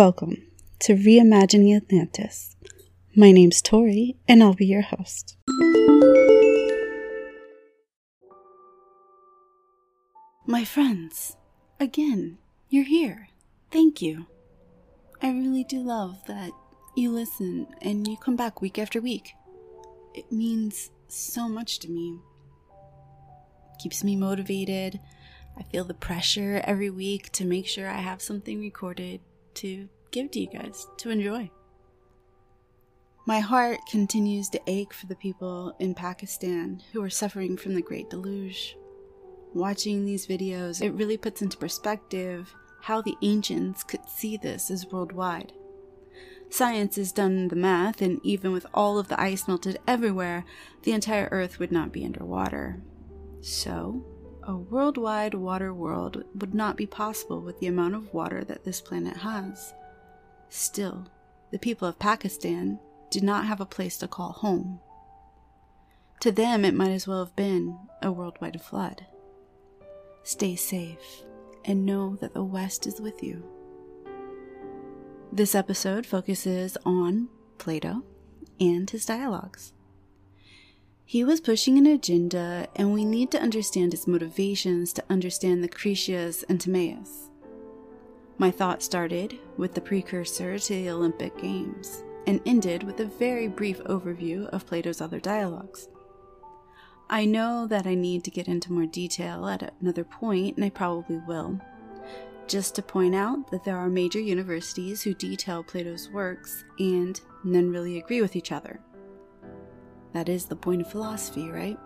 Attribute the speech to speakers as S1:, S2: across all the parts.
S1: Welcome to Reimagining Atlantis. My name's Tori, and I'll be your host. My friends, again, you're here. Thank you. I really do love that you listen and you come back week after week. It means so much to me. Keeps me motivated. I feel the pressure every week to make sure I have something recorded to give to you guys to enjoy. My heart continues to ache for the people in Pakistan who are suffering from the Great Deluge. Watching these videos, it really puts into perspective how the ancients could see this as worldwide. Science has done the math, and even with all of the ice melted everywhere, the entire Earth would not be underwater. So, a worldwide water world would not be possible with the amount of water that this planet has. Still, the people of Pakistan did not have a place to call home. To them, it might as well have been a worldwide flood. Stay safe and know that the West is with you. This episode focuses on Plato and his dialogues. He was pushing an agenda, and we need to understand his motivations to understand the Critias and Timaeus. My thought started with the precursor to the Olympic Games and ended with a very brief overview of Plato's other dialogues. I know that I need to get into more detail at another point, and I probably will. Just to point out that there are major universities who detail Plato's works and none really agree with each other. That is the point of philosophy, right?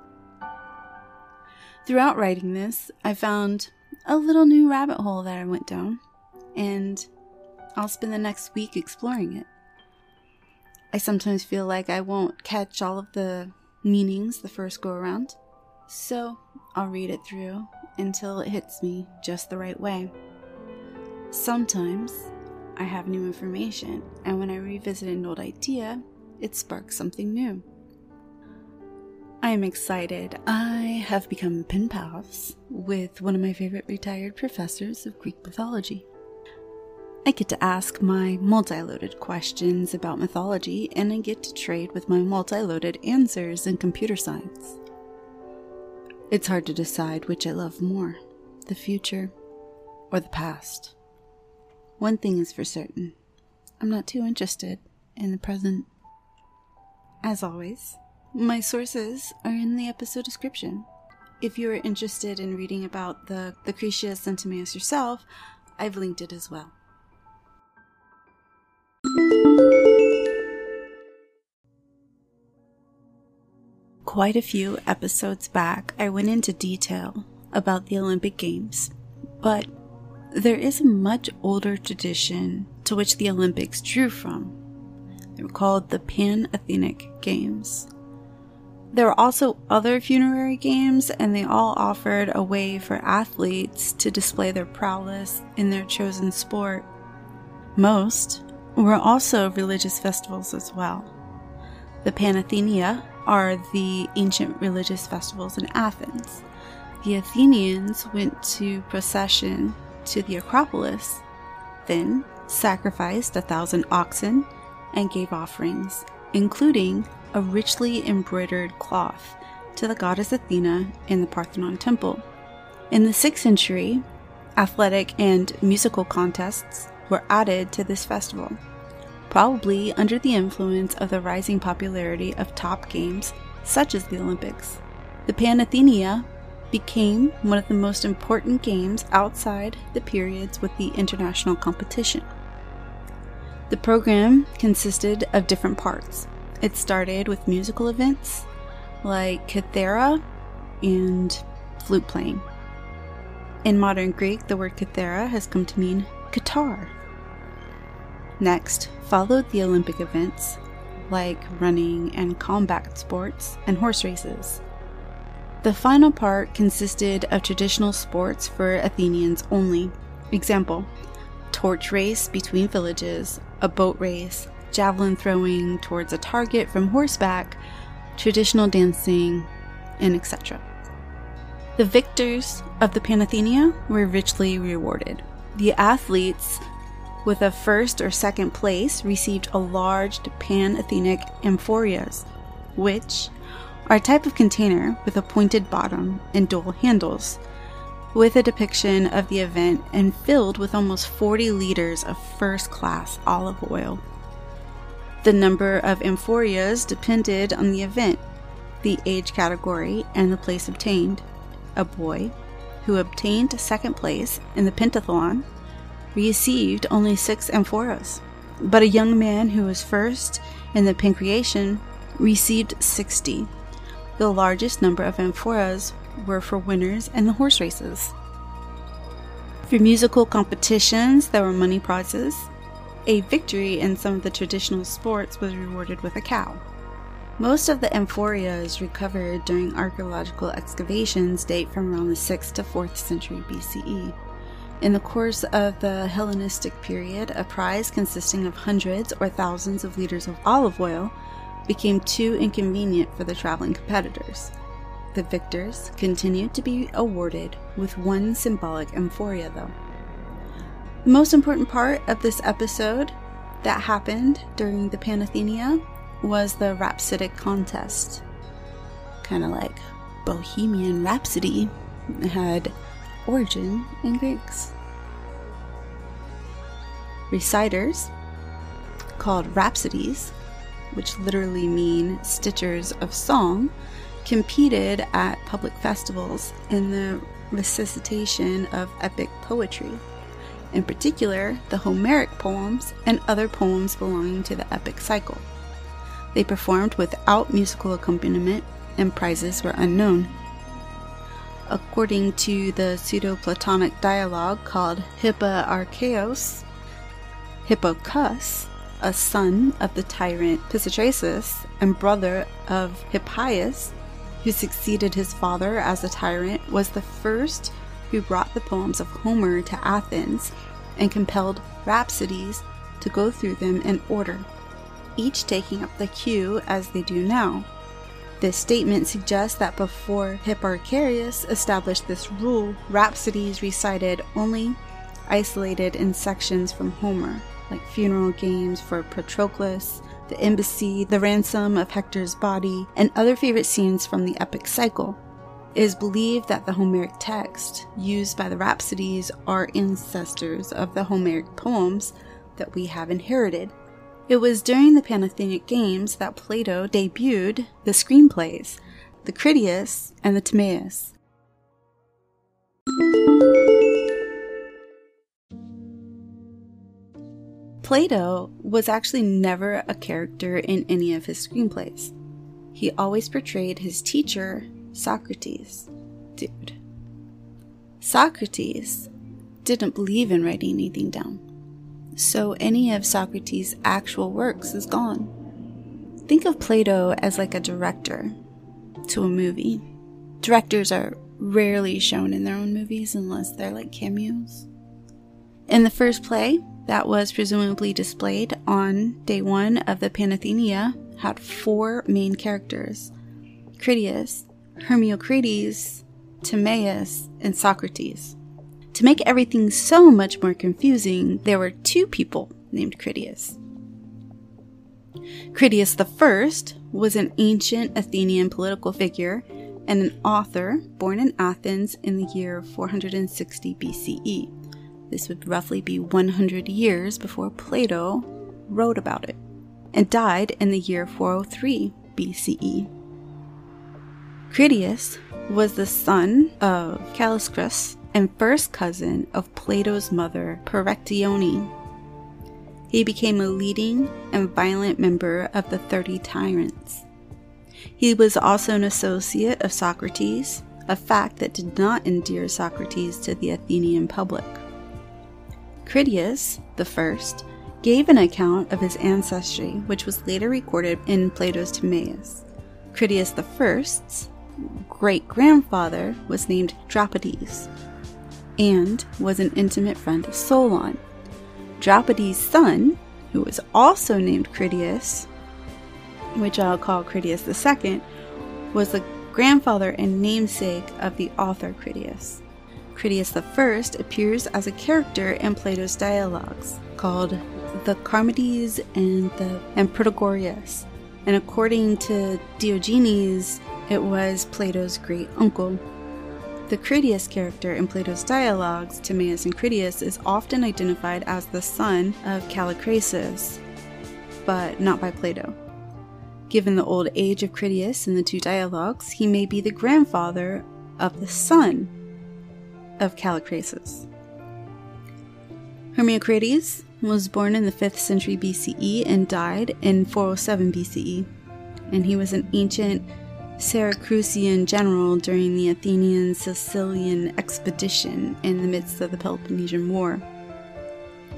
S1: Throughout writing this, I found a little new rabbit hole that I went down, and I'll spend the next week exploring it. I sometimes feel like I won't catch all of the meanings the first go around, so I'll read it through until it hits me just the right way. Sometimes I have new information, and when I revisit an old idea, it sparks something new. I am excited. I have become pen pals with one of my favorite retired professors of Greek mythology. I get to ask my multi loaded questions about mythology, and I get to trade with my multi loaded answers in computer science. It's hard to decide which I love more the future or the past. One thing is for certain I'm not too interested in the present. As always, my sources are in the episode description. If you are interested in reading about the, the Critias and Timaeus yourself, I've linked it as well. Quite a few episodes back, I went into detail about the Olympic Games, but there is a much older tradition to which the Olympics drew from. They were called the Pan Athenic Games. There were also other funerary games, and they all offered a way for athletes to display their prowess in their chosen sport. Most were also religious festivals as well. The Panathenaea are the ancient religious festivals in Athens. The Athenians went to procession to the Acropolis, then sacrificed a thousand oxen and gave offerings, including a richly embroidered cloth to the goddess Athena in the Parthenon temple. In the 6th century, athletic and musical contests were added to this festival, probably under the influence of the rising popularity of top games such as the Olympics. The Panathenaea became one of the most important games outside the periods with the international competition. The program consisted of different parts it started with musical events like kithara and flute playing. In modern Greek, the word kithara has come to mean guitar. Next followed the Olympic events like running and combat sports and horse races. The final part consisted of traditional sports for Athenians only. Example torch race between villages, a boat race, javelin throwing towards a target from horseback, traditional dancing, and etc. The victors of the Panathenaea were richly rewarded. The athletes with a first or second place, received a large Pan-Athenic amphorias, which are a type of container with a pointed bottom and dual handles, with a depiction of the event and filled with almost 40 liters of first class olive oil. The number of amphorias depended on the event, the age category, and the place obtained. A boy, who obtained second place in the pentathlon, received only six amphoras, but a young man who was first in the pankration received 60. The largest number of amphoras were for winners in the horse races. For musical competitions, there were money prizes. A victory in some of the traditional sports was rewarded with a cow. Most of the amphorias recovered during archaeological excavations date from around the 6th to 4th century BCE. In the course of the Hellenistic period, a prize consisting of hundreds or thousands of liters of olive oil became too inconvenient for the traveling competitors. The victors continued to be awarded with one symbolic amphoria, though. The most important part of this episode that happened during the Panathenaea was the Rhapsodic contest. Kind of like Bohemian Rhapsody had origin in Greeks. Reciters, called rhapsodies, which literally mean stitchers of song, competed at public festivals in the recitation of epic poetry, in particular the Homeric poems and other poems belonging to the epic cycle. They performed without musical accompaniment, and prizes were unknown. According to the Pseudo Platonic dialogue called Hipparchaios, Hipparchus, a son of the tyrant Pisistratus and brother of Hippias, who succeeded his father as a tyrant, was the first who brought the poems of Homer to Athens and compelled rhapsodies to go through them in order each taking up the cue as they do now. This statement suggests that before Hipparchus established this rule, rhapsodies recited only isolated in sections from Homer, like funeral games for Patroclus, the embassy, the ransom of Hector's body, and other favorite scenes from the epic cycle. It is believed that the Homeric text used by the rhapsodies are ancestors of the Homeric poems that we have inherited. It was during the Panathenaic Games that Plato debuted the screenplays, the Critias and the Timaeus. Plato was actually never a character in any of his screenplays. He always portrayed his teacher, Socrates. Dude. Socrates didn't believe in writing anything down so any of Socrates' actual works is gone. Think of Plato as like a director to a movie. Directors are rarely shown in their own movies unless they're like cameos. In the first play, that was presumably displayed on day one of the Panathenaea, had four main characters Critias, Hermocrates, Timaeus, and Socrates. To make everything so much more confusing, there were two people named Critias. Critias I was an ancient Athenian political figure and an author born in Athens in the year 460 BCE. This would roughly be 100 years before Plato wrote about it, and died in the year 403 BCE. Critias was the son of Callaeschrus and first cousin of Plato's mother, Perictione. He became a leading and violent member of the Thirty Tyrants. He was also an associate of Socrates, a fact that did not endear Socrates to the Athenian public. Critias, the first, gave an account of his ancestry, which was later recorded in Plato's Timaeus. Critias the first's great grandfather was named Dropides, and was an intimate friend of Solon. Dropides' son, who was also named Critias, which I'll call Critias II, was the grandfather and namesake of the author Critias. Critias I appears as a character in Plato's dialogues, called the Charmides and the and Protagoras. And according to Diogenes, it was Plato's great uncle. The Critias character in Plato's dialogues, Timaeus and Critias, is often identified as the son of Callicrates, but not by Plato. Given the old age of Critias in the two dialogues, he may be the grandfather of the son of Callicrates. Hermocrates was born in the 5th century BCE and died in 407 BCE, and he was an ancient Syracusan general during the Athenian Sicilian expedition in the midst of the Peloponnesian War.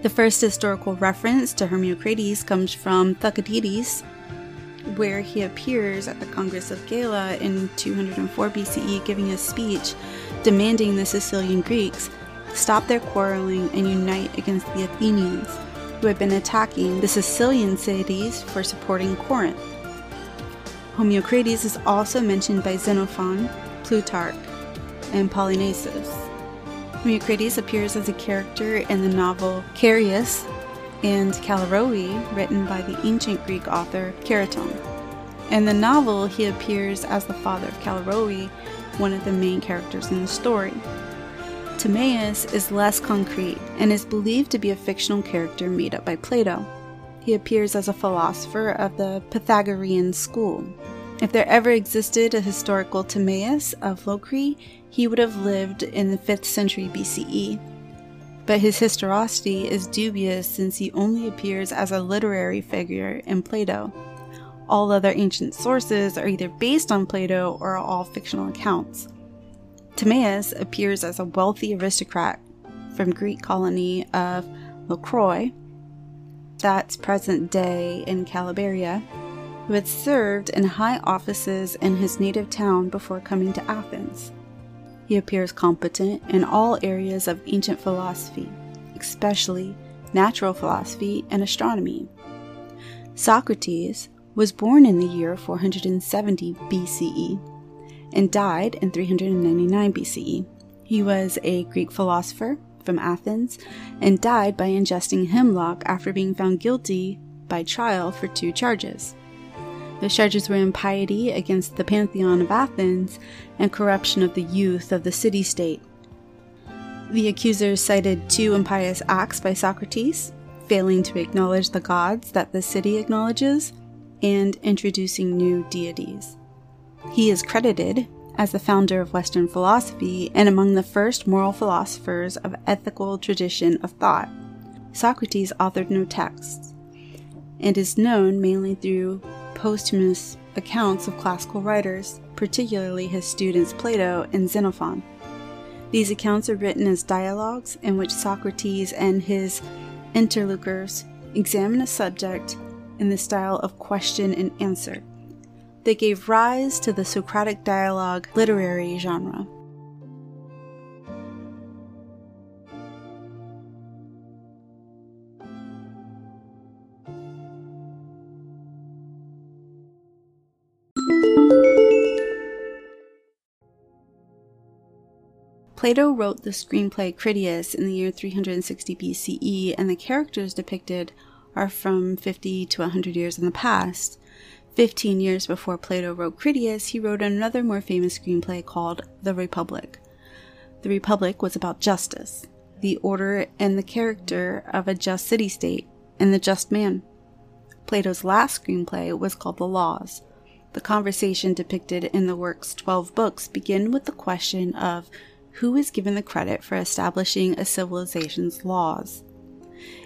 S1: The first historical reference to Hermocrates comes from Thucydides, where he appears at the Congress of Gela in 204 BCE giving a speech demanding the Sicilian Greeks stop their quarreling and unite against the Athenians, who had been attacking the Sicilian cities for supporting Corinth. Hermocrates is also mentioned by Xenophon, Plutarch, and Polynices. Hermocrates appears as a character in the novel Chaereas and Callirrhoe, written by the ancient Greek author Chariton. In the novel, he appears as the father of Callirrhoe, one of the main characters in the story. Timaeus is less concrete and is believed to be a fictional character made up by Plato. He appears as a philosopher of the Pythagorean school. If there ever existed a historical Timaeus of Locri, he would have lived in the 5th century BCE. But his historicity is dubious since he only appears as a literary figure in Plato. All other ancient sources are either based on Plato or are all fictional accounts. Timaeus appears as a wealthy aristocrat from Greek colony of Locroi, that's present day in Calabaria, who had served in high offices in his native town before coming to Athens. He appears competent in all areas of ancient philosophy, especially natural philosophy and astronomy. Socrates was born in the year 470 BCE and died in 399 BCE. He was a Greek philosopher from Athens and died by ingesting hemlock after being found guilty by trial for two charges. The charges were impiety against the pantheon of Athens and corruption of the youth of the city state. The accusers cited two impious acts by Socrates failing to acknowledge the gods that the city acknowledges and introducing new deities. He is credited as the founder of Western philosophy and among the first moral philosophers of ethical tradition of thought. Socrates authored no texts and is known mainly through posthumous accounts of classical writers, particularly his students Plato and Xenophon. These accounts are written as dialogues in which Socrates and his interlocutors examine a subject in the style of question and answer. They gave rise to the Socratic dialogue literary genre. Plato wrote the screenplay Critias in the year 360 BCE, and the characters depicted are from 50 to 100 years in the past. Fifteen years before Plato wrote Critias, he wrote another more famous screenplay called The Republic. The Republic was about justice, the order and the character of a just city state, and the just man. Plato's last screenplay was called The Laws. The conversation depicted in the work's 12 books begin with the question of who is given the credit for establishing a civilization's laws.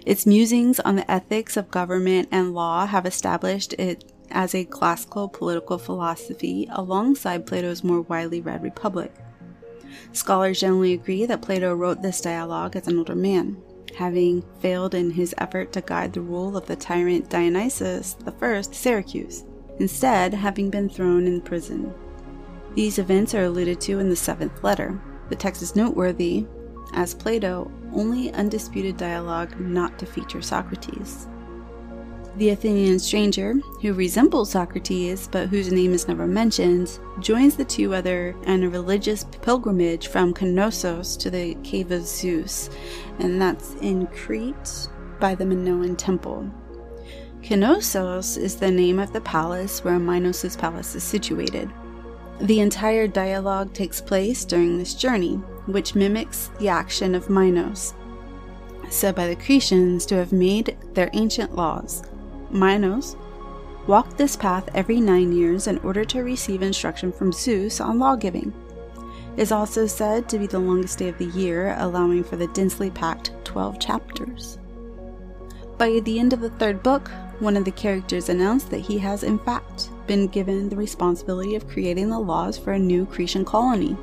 S1: Its musings on the ethics of government and law have established it as a classical political philosophy alongside Plato's more widely read Republic. Scholars generally agree that Plato wrote this dialogue as an older man, having failed in his effort to guide the rule of the tyrant Dionysius I Syracuse, instead, having been thrown in prison. These events are alluded to in the seventh letter, the text is noteworthy, as Plato only undisputed dialogue not to feature Socrates. The Athenian stranger, who resembles Socrates but whose name is never mentioned, joins the two other on a religious pilgrimage from Knossos to the cave of Zeus, and that's in Crete, by the Minoan temple. Knossos is the name of the palace where Minos' palace is situated. The entire dialogue takes place during this journey, which mimics the action of Minos, said by the Cretians to have made their ancient laws. Minos walked this path every nine years in order to receive instruction from Zeus on lawgiving. It is also said to be the longest day of the year, allowing for the densely packed 12 chapters. By the end of the third book, one of the characters announced that he has, in fact, been given the responsibility of creating the laws for a new Cretan colony,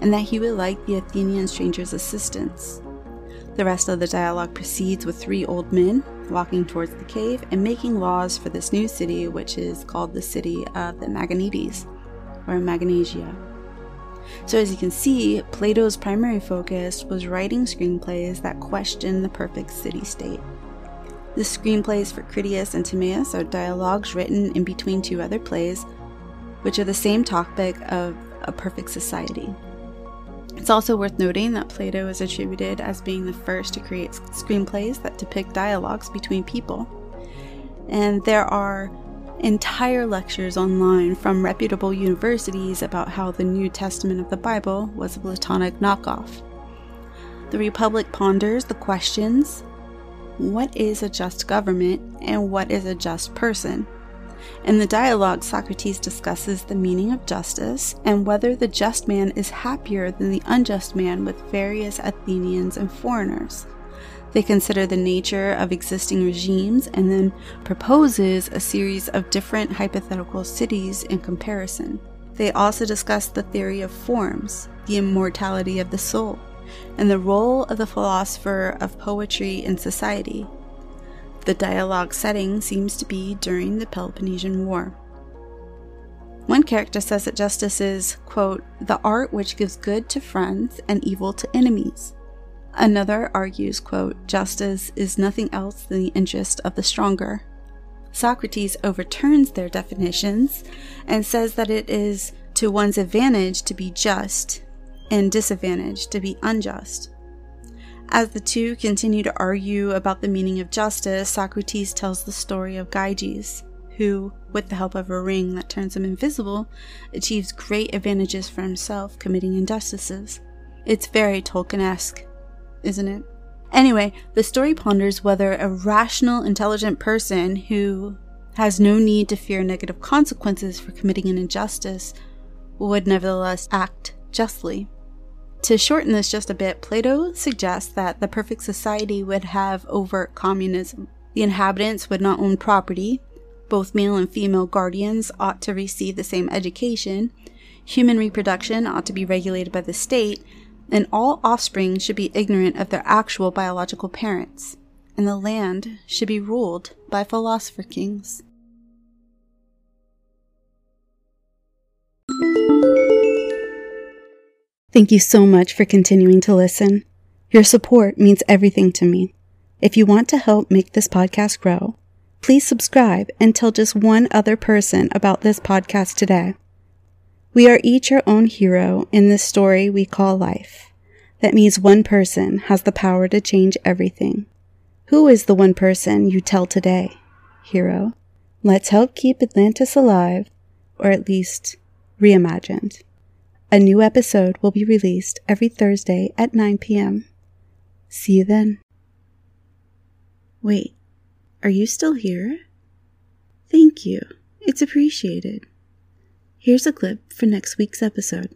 S1: and that he would like the Athenian stranger's assistance. The rest of the dialogue proceeds with three old men walking towards the cave and making laws for this new city, which is called the city of the Magonides, or Magnesia. So, as you can see, Plato's primary focus was writing screenplays that question the perfect city state. The screenplays for Critias and Timaeus are dialogues written in between two other plays, which are the same topic of a perfect society. It's also worth noting that Plato is attributed as being the first to create screenplays that depict dialogues between people. And there are entire lectures online from reputable universities about how the New Testament of the Bible was a Platonic knockoff. The Republic ponders the questions what is a just government and what is a just person? In the dialogue, Socrates discusses the meaning of justice and whether the just man is happier than the unjust man with various Athenians and foreigners. They consider the nature of existing regimes and then proposes a series of different hypothetical cities in comparison. They also discuss the theory of forms, the immortality of the soul, and the role of the philosopher of poetry in society. The dialogue setting seems to be during the Peloponnesian War. One character says that justice is, quote, the art which gives good to friends and evil to enemies. Another argues, quote, justice is nothing else than the interest of the stronger. Socrates overturns their definitions and says that it is to one's advantage to be just and disadvantage to be unjust. As the two continue to argue about the meaning of justice, Socrates tells the story of Gyges, who, with the help of a ring that turns him invisible, achieves great advantages for himself committing injustices. It's very Tolkien-esque isn't it? Anyway, the story ponders whether a rational, intelligent person who has no need to fear negative consequences for committing an injustice would nevertheless act justly. To shorten this just a bit, Plato suggests that the perfect society would have overt communism. The inhabitants would not own property, both male and female guardians ought to receive the same education, human reproduction ought to be regulated by the state, and all offspring should be ignorant of their actual biological parents, and the land should be ruled by philosopher kings. Thank you so much for continuing to listen. Your support means everything to me. If you want to help make this podcast grow, please subscribe and tell just one other person about this podcast today. We are each our own hero in this story we call life. That means one person has the power to change everything. Who is the one person you tell today? Hero. Let's help keep Atlantis alive, or at least reimagined. A new episode will be released every Thursday at 9 p.m. See you then. Wait, are you still here? Thank you. It's appreciated. Here's a clip for next week's episode.